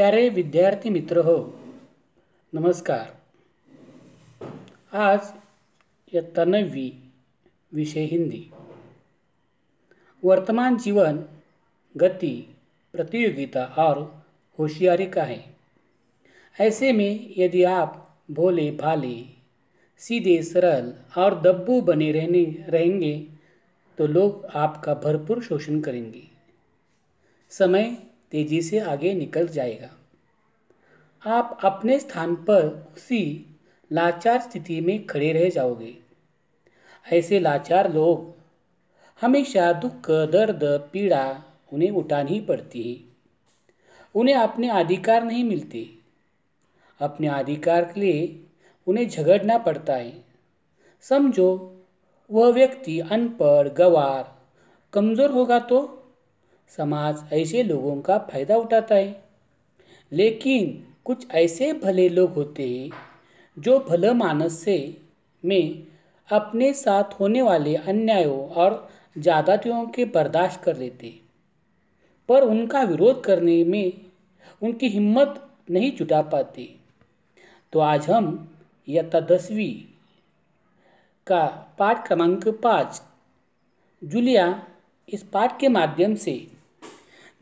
प्यारे विद्यार्थी मित्र हो, नमस्कार। आज इयत्ता नववी विषय हिंदी। वर्तमान जीवन, गति, प्रतियोगिता और होशियारी का है। ऐसे में यदि आप भोले भाले, सीधे सरल और दब्बू बने रहने, रहेंगे तो लोग आपका भरपूर शोषण करेंगे। समय तेज़ी से आगे निकल जाएगा। आप अपने स्थान पर उसी लाचार स्थिति में खड़े रह जाओगे। ऐसे लाचार लोग हमेशा दुख, दर्द, पीड़ा उन्हें उठानी पड़ती है। उन्हें अपने अधिकार नहीं मिलते। अपने अधिकार के लिए उन्हें झगड़ना पड़ता है। समझो, वह व्यक्ति अनपढ़, गवार, कमज़ोर होगा तो समाज ऐसे लोगों का फ़ायदा उठाता है। लेकिन कुछ ऐसे भले लोग होते हैं, जो भले मानस से में अपने साथ होने वाले अन्यायों और ज़्यादतियों के बर्दाश्त कर लेते पर उनका विरोध करने में उनकी हिम्मत नहीं जुटा पाते। तो आज हम इयत्ता दसवीं का पाठ क्रमांक पाँच, जूलिया, इस पाठ के माध्यम से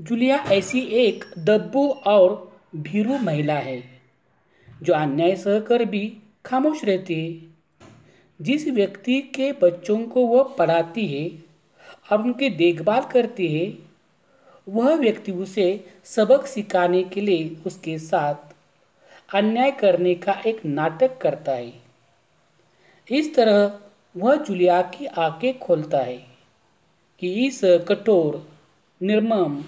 जूलिया ऐसी एक दब्बू और भीरू महिला है, जो अन्याय सहकर भी खामोश रहती है। जिस व्यक्ति के बच्चों को वह पढ़ाती है और उनकी देखभाल करती है, वह व्यक्ति उसे सबक सिखाने के लिए उसके साथ अन्याय करने का एक नाटक करता है। इस तरह वह जुलिया की आँखें खोलता है कि इस कठोर, निर्मम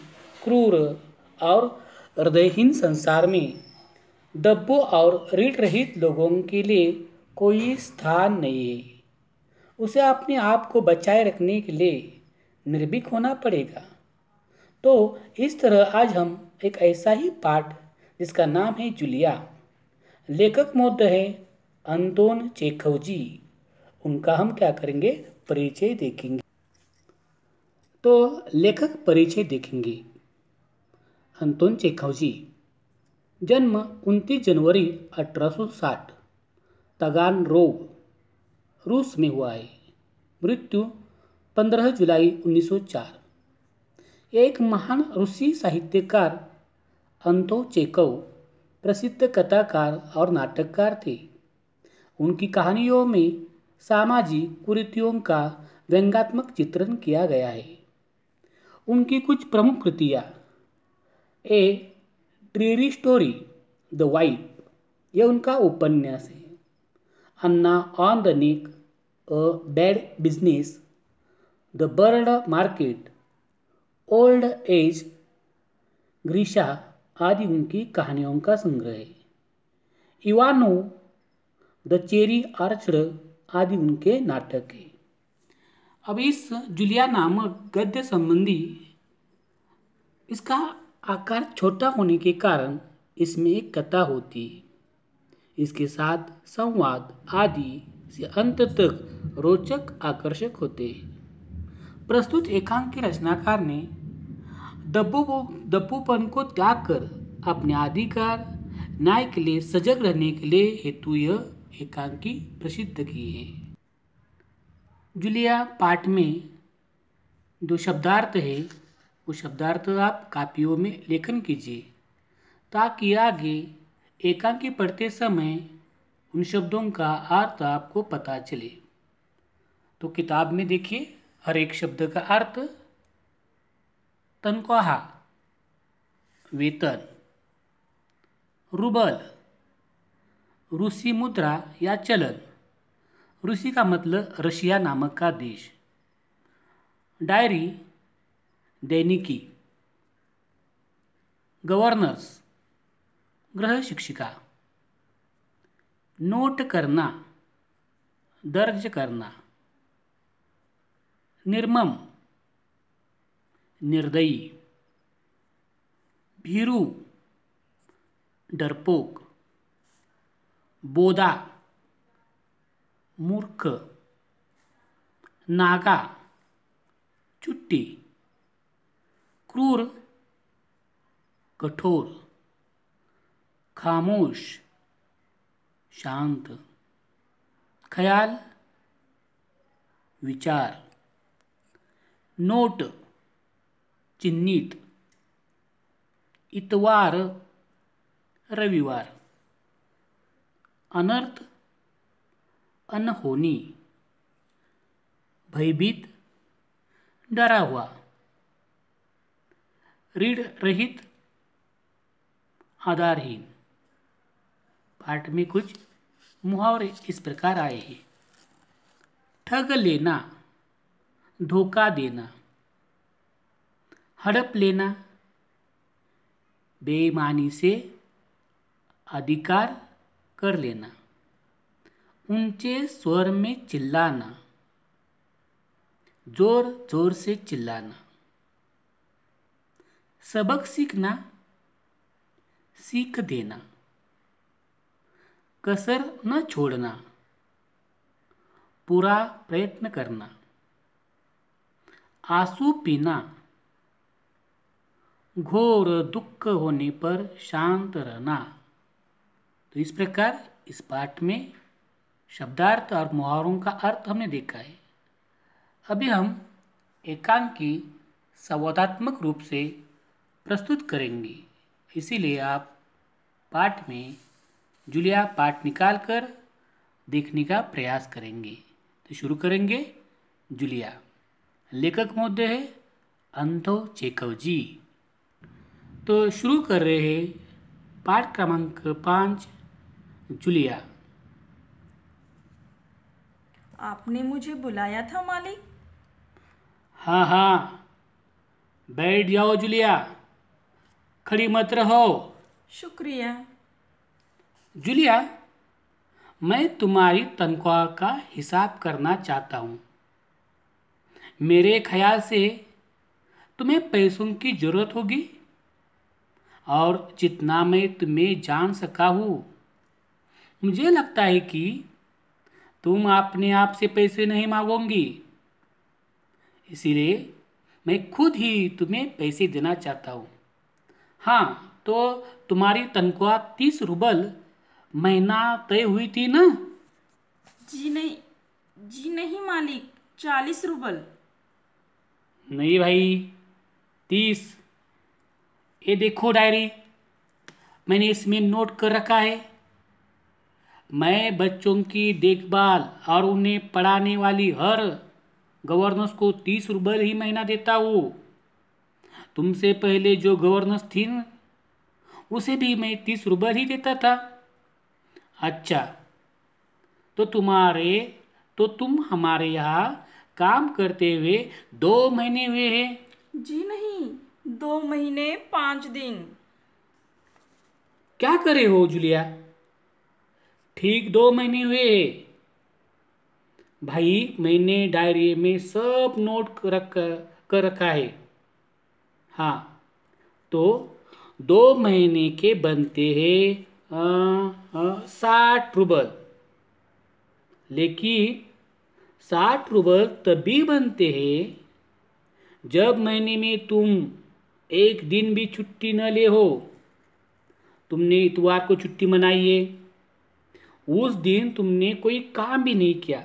क्रूर और हृदयहीन संसार में। दब्बू और रीढ़ रहित लोगों के लिए कोई स्थान नहीं है। उसे अपने आप को बचाए रखने के लिए निर्भीक होना पड़ेगा। तो इस तरह आज हम एक ऐसा ही पाठ, जिसका नाम है जुलिया। लेखक मौत है अंतोन चेखव जी उनका हम क्या करेंगे? परिचय देखेंगे। तो लेखक परिचय देखेंगे। अंतोन चेखव जी जन्म 29 जनवरी 1860 तगान रोग. रूस में हुआ है. मृत्यु 15 जुलाई 1904 एक महान रूसी साहित्यकार, अंतो चेकव, प्रसिद्ध कथाकार और नाटककार थे. उनकी कहानियों में सामाजिक कुरीतियों का व्यंगात्मक चित्रण किया गया है. उनकी कुछ प्रमुख कृतियाँ a dreary story the wife यह उनका उपन्यास है। Anna on the neck a bad business the bird market old age Grisha आदि उनकी कहानियों का संग्रह है। इवानो द चेरी आर्चड आदि उनके नाटक है। अब इस जुलिया नामक गद्य संबंधी इसका आकार छोटा होने के कारण इसमें एक कथा होती है। इसके साथ संवाद आदि से अंत तक रोचक आकर्षक होते हैं। प्रस्तुत एकांक के रचनाकार ने दब्बू दब्बूपन को त्याग कर अपने अधिकार न्याय के लिए सजग रहने के लिए हेतु यह एकांकी प्रसिद्ध की है। जुलिया पाठ में जो शब्दार्थ है। वो शब्दार्थ आप कापियों में लेखन कीजिए, ताकि आगे एकांकी पढ़ते समय उन शब्दों का अर्थ आपको पता चले। तो किताब में देखिए, हर एक शब्द का अर्थ। तनख्वाह, वेतन, रूबल, रूसी मुद्रा या चलन। रूसी का मतलब रशिया नामक का देश डायरी दैनिकी गवर्नर्स गृह शिक्षिका, नोट करना, दर्ज करना, निर्मम, निर्दयी, भीरू, डरपोक, बोदा, मूर्ख, नागा, चुट्टी। क्रूर, कठोर, खामोश, शांत। ख्याल, विचार। नोट, चिन्हित। इतवार, रविवार। अनर्थ, अनहोनी। भयभीत, डरा हुआ। ऋण रहित आधारहीन। पाठ में कुछ मुहावरे इस प्रकार आए हैं। ठग लेना, धोखा देना, हड़प लेना, बेईमानी से अधिकार कर लेना, ऊँचे स्वर में चिल्लाना ज़ोर ज़ोर से चिल्लाना। सबक सीखना, सीख देना। कसर न छोड़ना, पूरा प्रयत्न करना। आँसू पीना, घोर दुख होने पर शांत रहना। तो इस प्रकार इस पाठ में शब्दार्थ और मुहावरों का अर्थ हमने देखा है। अभी हम एकांकी संवादात्मक रूप से प्रस्तुत करेंगे। इसीलिए आप पाठ में जुलिया पाठ निकाल कर देखने का प्रयास करेंगे। तो शुरू करेंगे जूलिया। लेखक महोदय है अंधो चेकव जी। तो शुरू कर रहे हैं पाठ क्रमांक पाँच जूलिया। आपने मुझे बुलाया था मालिक। हाँ हाँ। बैठ जाओ जूलिया। खड़ी मत रहो। शुक्रिया। जूलिया मैं तुम्हारी तनख्वाह का हिसाब करना चाहता हूँ। मेरे ख्याल से तुम्हें पैसों की ज़रूरत होगी और जितना मैं तुम्हें जान सका हूँ मुझे लगता है कि तुम अपने आप से पैसे नहीं मांगोगी। इसीलिए मैं खुद ही तुम्हें पैसे देना चाहता हूँ। हाँ तो तुम्हारी तनख्वाह तीस रूबल महीना तय हुई थी ना? जी नहीं जी नहीं मालिक चालीस रूबल। नहीं भाई तीस। ये देखो डायरी मैंने इसमें नोट कर रखा है। मैं बच्चों की देखभाल और उन्हें पढ़ाने वाली हर गवर्नेंस को तीस रुपये ही महीना देता हूँ। तुमसे पहले जो गवर्नेंस थी न उसे भी मैं तीस रुपये ही देता था। अच्छा तो तुम्हारे तो तुम हमारे यहाँ काम करते हुए दो महीने हुए हैं। जी नहीं दो महीने पाँच दिन। क्या करे हो जूलिया? ठीक दो महीने हुए हैं। भाई मैंने डायरी में सब नोट रख कर रखा है। हाँ तो दो महीने के बनते हैं साठ रुबल। लेकिन साठ रुबल तभी बनते हैं जब महीने में तुम एक दिन भी छुट्टी न ले हो। तुमने इतवार को छुट्टी मनाई है। उस दिन तुमने कोई काम भी नहीं किया।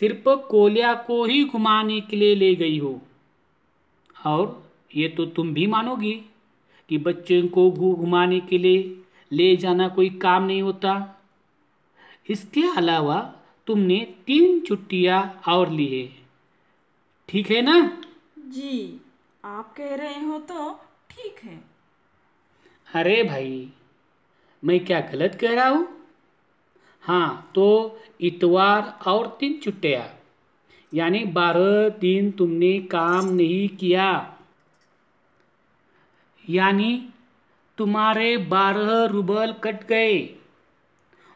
सिर्फ़ कोलिया को ही घुमाने के लिए ले गई हो। और ये तो तुम भी मानोगी कि बच्चे को घुमाने के लिए ले जाना कोई काम नहीं होता। इसके अलावा तुमने तीन छुट्टियाँ और ली है। ठीक है ना? जी आप कह रहे हो तो ठीक है। अरे भाई मैं क्या गलत कह रहा हूँ? हाँ तो इतवार और तीन छुट्टियाँ। यानी बारह दिन तुमने काम नहीं किया। यानी तुम्हारे बारह रूबल कट गए।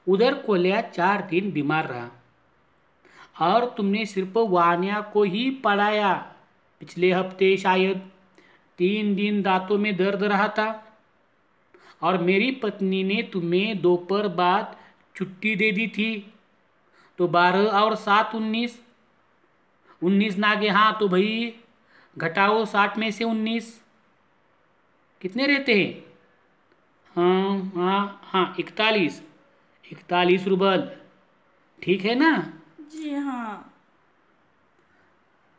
उधर कोल्या चार दिन बीमार रहा। और तुमने सिर्फ़ वानिया को ही पढ़ाया। पिछले हफ़्ते शायद तीन दिन दांतों में दर्द रहा था। और मेरी पत्नी ने तुम्हें दोपहर बाद छुट्टी दे दी थी। तो बारह और सात उन्नीस उन्नीस नागे हाँ तो भाई घटाओ साठ में से उन्नीस। कितने रहते हैं? हाँ हाँ हाँ इकतालीस। इकतालीस रूबल। ठीक है ना? जी हाँ।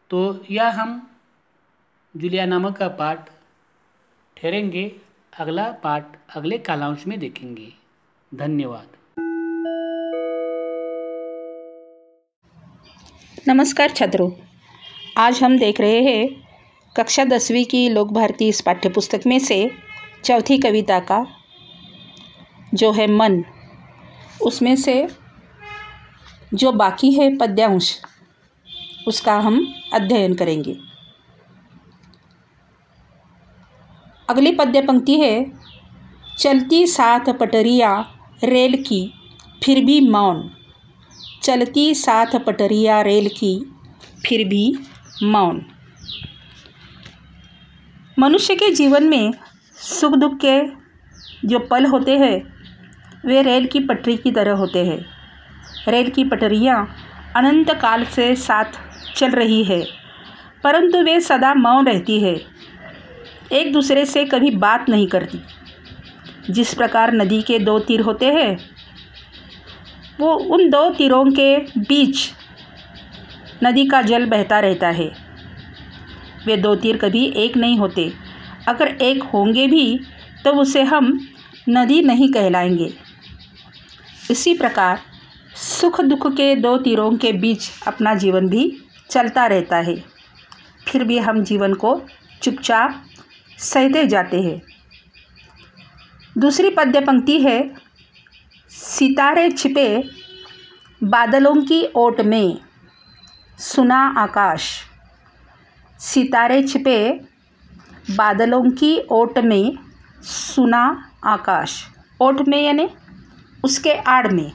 तो यह हम जुलिया नामक का पाठ ठहरेंगे। अगला पाठ अगले कालांश में देखेंगे। धन्यवाद। नमस्कार छात्रों। आज हम देख रहे हैं कक्षा दसवीं की लोक भारती इस पाठ्यपुस्तक में से चौथी कविता का, जो है मन। उसमें से जो बाकी है पद्यांश, उसका हम अध्ययन करेंगे। अगली पद्य पंक्ति है, चलती साथ पटरिया रेल की, फिर भी मौन। चलती साथ पटरिया रेल की, फिर भी मौन। मनुष्य के जीवन में सुख दुख के जो पल होते हैं, वे रेल की पटरी की तरह होते हैं। रेल की पटरियाँ अनंत काल से साथ चल रही है, परंतु वे सदा मौन रहती है। एक दूसरे से कभी बात नहीं करती। जिस प्रकार नदी के दो तीर होते हैं वो उन दो तीरों के बीच नदी का जल बहता रहता है। वे दो तीर कभी एक नहीं होते। अगर एक होंगे भी तो उसे हम नदी नहीं कहलाएँगे। इसी प्रकार सुख दुख के दो तीरों के बीच अपना जीवन भी चलता रहता है। फिर भी हम जीवन को चुपचाप सहते जाते हैं। दूसरी पद्य पंक्ति है सितारे छिपे बादलों की ओट में, सुना आकाश। सितारे छिपे बादलों की ओट में, सुना आकाश। ओट में यानी उसके आड़ में।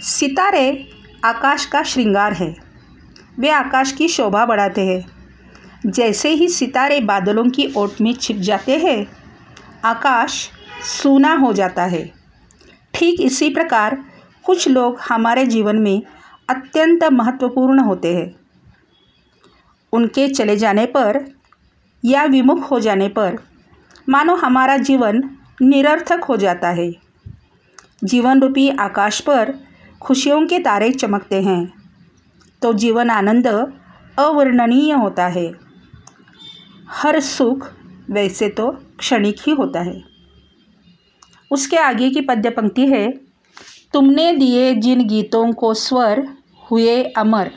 सितारे आकाश का श्रृंगार है। वे आकाश की शोभा बढ़ाते हैं। जैसे ही सितारे बादलों की ओट में छिप जाते हैं, आकाश सूना हो जाता है। ठीक इसी प्रकार कुछ लोग हमारे जीवन में अत्यंत महत्वपूर्ण होते हैं। उनके चले जाने पर या विमुख हो जाने पर मानो हमारा जीवन निरर्थक हो जाता है। जीवन रूपी आकाश पर खुशियों के तारे चमकते हैं तो जीवन आनंद अवर्णनीय होता है। हर सुख वैसे तो क्षणिक ही होता है। उसके आगे की पद्य पंक्ति है, तुमने दिए जिन गीतों को स्वर हुए अमर।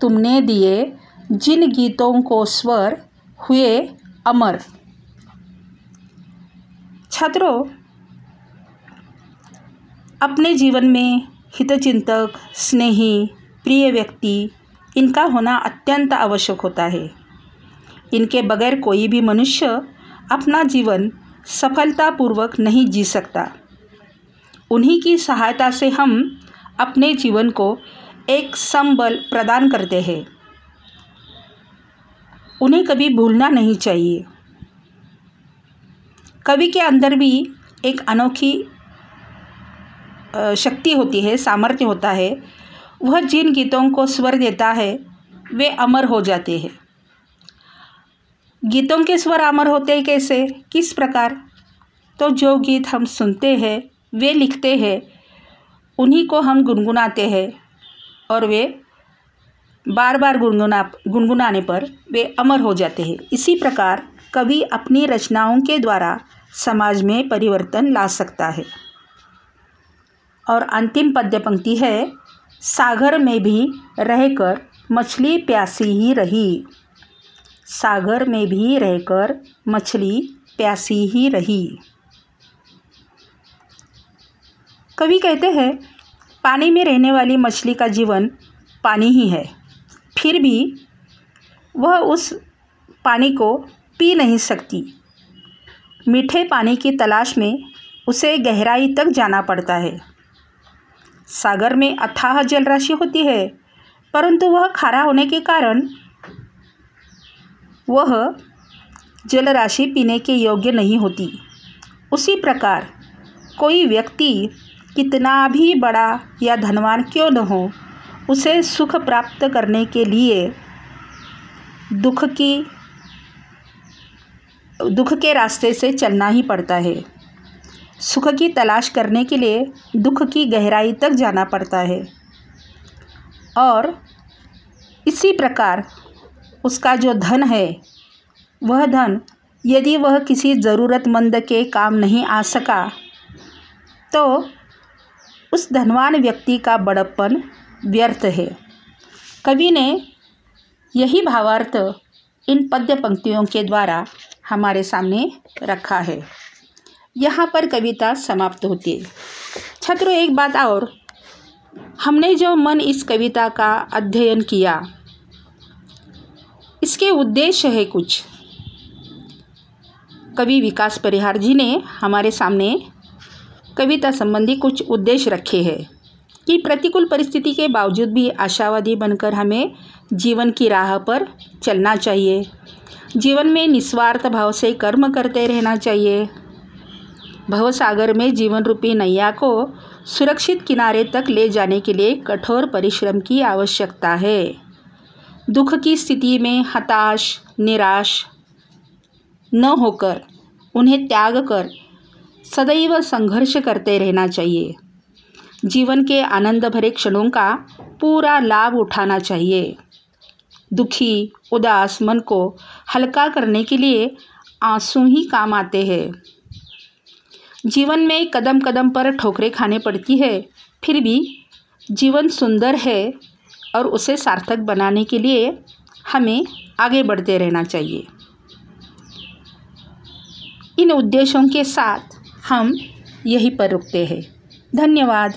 तुमने दिए जिन गीतों को स्वर हुए अमर। छात्रों, अपने जीवन में हितचिंतक, स्नेही, प्रिय व्यक्ति इनका होना अत्यंत आवश्यक होता है। इनके बगैर कोई भी मनुष्य अपना जीवन सफलतापूर्वक नहीं जी सकता। उन्हीं की सहायता से हम अपने जीवन को एक संबल प्रदान करते हैं। उन्हें कभी भूलना नहीं चाहिए। कवि के अंदर भी एक अनोखी शक्ति होती है, सामर्थ्य होता है। वह जिन गीतों को स्वर देता है, वे अमर हो जाते हैं। गीतों के स्वर अमर होते हैं कैसे? किस प्रकार? तो जो गीत हम सुनते हैं, वे लिखते हैं, उन्हीं को हम गुनगुनाते हैं। और वे बार बार गुनगुना, गुनगुनाने पर वे अमर हो जाते हैं। इसी प्रकार कवि अपनी रचनाओं के द्वारा समाज में परिवर्तन ला सकता है। और अंतिम पद्य पंक्ति है, सागर में भी रहकर मछली प्यासी ही रही। सागर में भी रहकर मछली प्यासी ही रही। कवि कहते हैं, पानी में रहने वाली मछली का जीवन पानी ही है। फिर भी वह उस पानी को पी नहीं सकती। मीठे पानी की तलाश में उसे गहराई तक जाना पड़ता है। सागर में अथाह जलराशि होती है, परंतु वह खारा होने के कारण वह जल राशि पीने के योग्य नहीं होती। उसी प्रकार, कोई व्यक्ति कितना भी बड़ा या धनवान क्यों न हो, उसे सुख प्राप्त करने के लिए दुख की, दुख के रास्ते से चलना ही पड़ता है। सुख की तलाश करने के लिए दुख की गहराई तक जाना पड़ता है। और इसी प्रकार उसका जो धन है, वह धन यदि वह किसी ज़रूरतमंद के काम नहीं आ सका तो उस धनवान व्यक्ति का बड़प्पन व्यर्थ है। कवि ने यही भावार्थ इन पद्य पंक्तियों के द्वारा हमारे सामने रखा है। यहाँ पर कविता समाप्त होती है। छात्रों, एक बात और। हमने जो मन इस कविता का अध्ययन किया इसके उद्देश्य है कुछ। कवि विकास परिहार जी ने हमारे सामने कविता संबंधी कुछ उद्देश्य रखे हैं कि प्रतिकूल परिस्थिति के बावजूद भी आशावादी बनकर हमें जीवन की राह पर चलना चाहिए। जीवन में निस्वार्थ भाव से कर्म करते रहना चाहिए। भवसागर में जीवन रूपी नैया को सुरक्षित किनारे तक ले जाने के लिए कठोर परिश्रम की आवश्यकता है। दुख की स्थिति में हताश, निराश न होकर, उन्हें त्याग कर, सदैव संघर्ष करते रहना चाहिए। जीवन के आनंद भरे क्षणों का पूरा लाभ उठाना चाहिए। दुखी, उदास मन को हल्का करने के लिए आँसू ही काम आते हैं। जीवन में कदम कदम पर ठोकरें खाने पड़ती है, फिर भी जीवन सुंदर है और उसे सार्थक बनाने के लिए हमें आगे बढ़ते रहना चाहिए। इन उद्देश्यों के साथ हम यहीं पर रुकते हैं। धन्यवाद।